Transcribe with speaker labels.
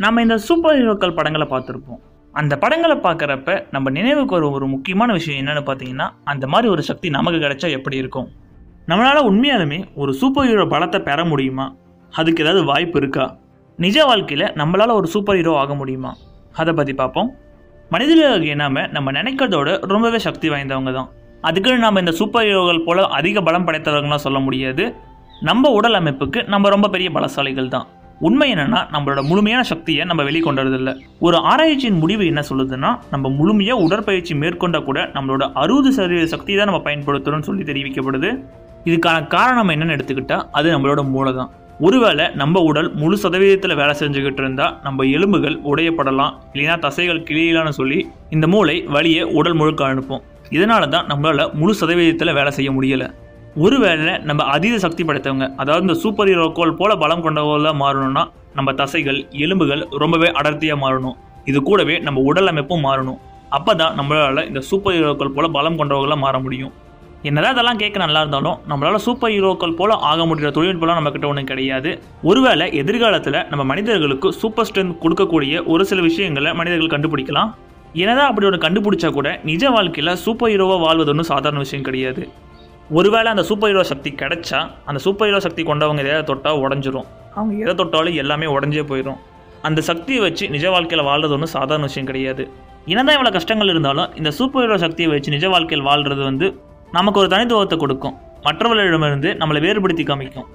Speaker 1: நம்ம இந்த சூப்பர் ஹீரோக்கள் படங்களை பார்த்துருப்போம். அந்த படங்களை பார்க்குறப்ப நம்ம நினைவுக்கு வரும் ஒரு முக்கியமான விஷயம் என்னென்னு பார்த்தீங்கன்னா அந்த மாதிரி ஒரு சக்தி நமக்கு கிடைச்சா எப்படி இருக்கும்? நம்மளால் உண்மையாலுமே ஒரு சூப்பர் ஹீரோ பலத்தை பெற முடியுமா? அதுக்கு ஏதாவது வாய்ப்பு இருக்கா? நிஜ வாழ்க்கையில் நம்மளால் ஒரு சூப்பர் ஹீரோ ஆக முடியுமா? அதை பற்றி பார்ப்போம். மனிதர்களாகிய நாம நம்ம நினைக்கிறதோட ரொம்பவே சக்தி வாய்ந்தவங்க தான். அதுக்குன்னு நம்ம இந்த சூப்பர் ஹீரோக்கள் போல் அதிக பலம் படைத்தவர்கள்லாம் சொல்ல முடியாது. நம்ம உடல் அமைப்புக்கு நம்ம ரொம்ப பெரிய பலசாலிகள் தான். உண்மை என்னன்னா நம்மளோட முழுமையான சக்தியை நம்ம வெளிக்கொண்டதில்லை ஒரு ஆராய்ச்சியின் முடிவு என்ன சொல்லுதுன்னா நம்ம முழுமையாக உடற்பயிற்சி மேற்கொண்ட கூட நம்மளோட அறுபது சதவீத சக்தி தான் நம்ம பயன்படுத்துகிறோம்னு சொல்லி தெரிவிக்கப்படுது. இதுக்கான காரணம் என்னன்னு எடுத்துக்கிட்டால் அது நம்மளோட மூளை தான் ஒருவேளை நம்ம உடல் முழு சதவீதத்தில் வேலை செஞ்சுக்கிட்டு இருந்தால் நம்ம எலும்புகள் உடையப்படலாம் இல்லைன்னா தசைகள் கிளியலான்னு சொல்லி இந்த மூளை வழியை உடல் முழுக்க அனுப்பும். இதனால தான் நம்மளால் முழு சதவீதத்தில் வேலை செய்ய முடியலை. ஒருவேளை நம்ம அதீத சக்தி படைத்தவங்க அதாவது இந்த சூப்பர் ஹீரோக்கள் போல பலம் கொண்டவர்களாக மாறணும்னா நம்ம தசைகள் எலும்புகள் ரொம்பவே அடர்த்தியாக மாறணும். இது கூடவே நம்ம உடல் அமைப்பும் மாறணும். அப்போ தான் நம்மளால் இந்த சூப்பர் ஹீரோக்கள் போல பலம் கொண்டவர்களாக மாற முடியும். என்னதான் இதெல்லாம் கேட்க நல்லா இருந்தாலும் நம்மளால் சூப்பர் ஹீரோக்கள் போல ஆக முடிகிற தொழில்நுட்பம்லாம் நம்மக்கிட்ட ஒன்றும் கிடையாது. ஒருவேளை எதிர்காலத்தில் நம்ம மனிதர்களுக்கு சூப்பர் ஸ்ட்ரென்த் கொடுக்கக்கூடிய ஒரு சில விஷயங்களை மனிதர்கள் கண்டுபிடிக்கலாம். என்னதான் அப்படி ஒன்று கண்டுபிடிச்சா கூட நிஜ வாழ்க்கையில் சூப்பர் ஹீரோவாக வாழ்வது ஒன்றும் சாதாரண விஷயம் கிடையாது. ஒருவேளை அந்த சூப்பர் ஹீரோ சக்தி கிடைச்சா அந்த சூப்பர் ஹீரோ சக்தி கொண்டவங்க எதாவது தொட்டால் உடஞ்சிரும். அவங்க எதை தொட்டாலும் எல்லாமே உடஞ்சே போயிடும் அந்த சக்தியை வச்சு நிஜ வாழ்க்கையில் வாழ்றது ஒன்றும் சாதாரண விஷயம் கிடையாது. என்னதான் இவ்வளோ கஷ்டங்கள் இருந்தாலும் இந்த சூப்பர் ஹீரோ சக்தியை வச்சு நிஜ வாழ்க்கையில் வாழ்றது வந்து நமக்கு ஒரு தனித்துவத்தை கொடுக்கும். மற்றவர்களிடமிருந்து நம்மளை வேறுபடுத்தி காமிக்கும்.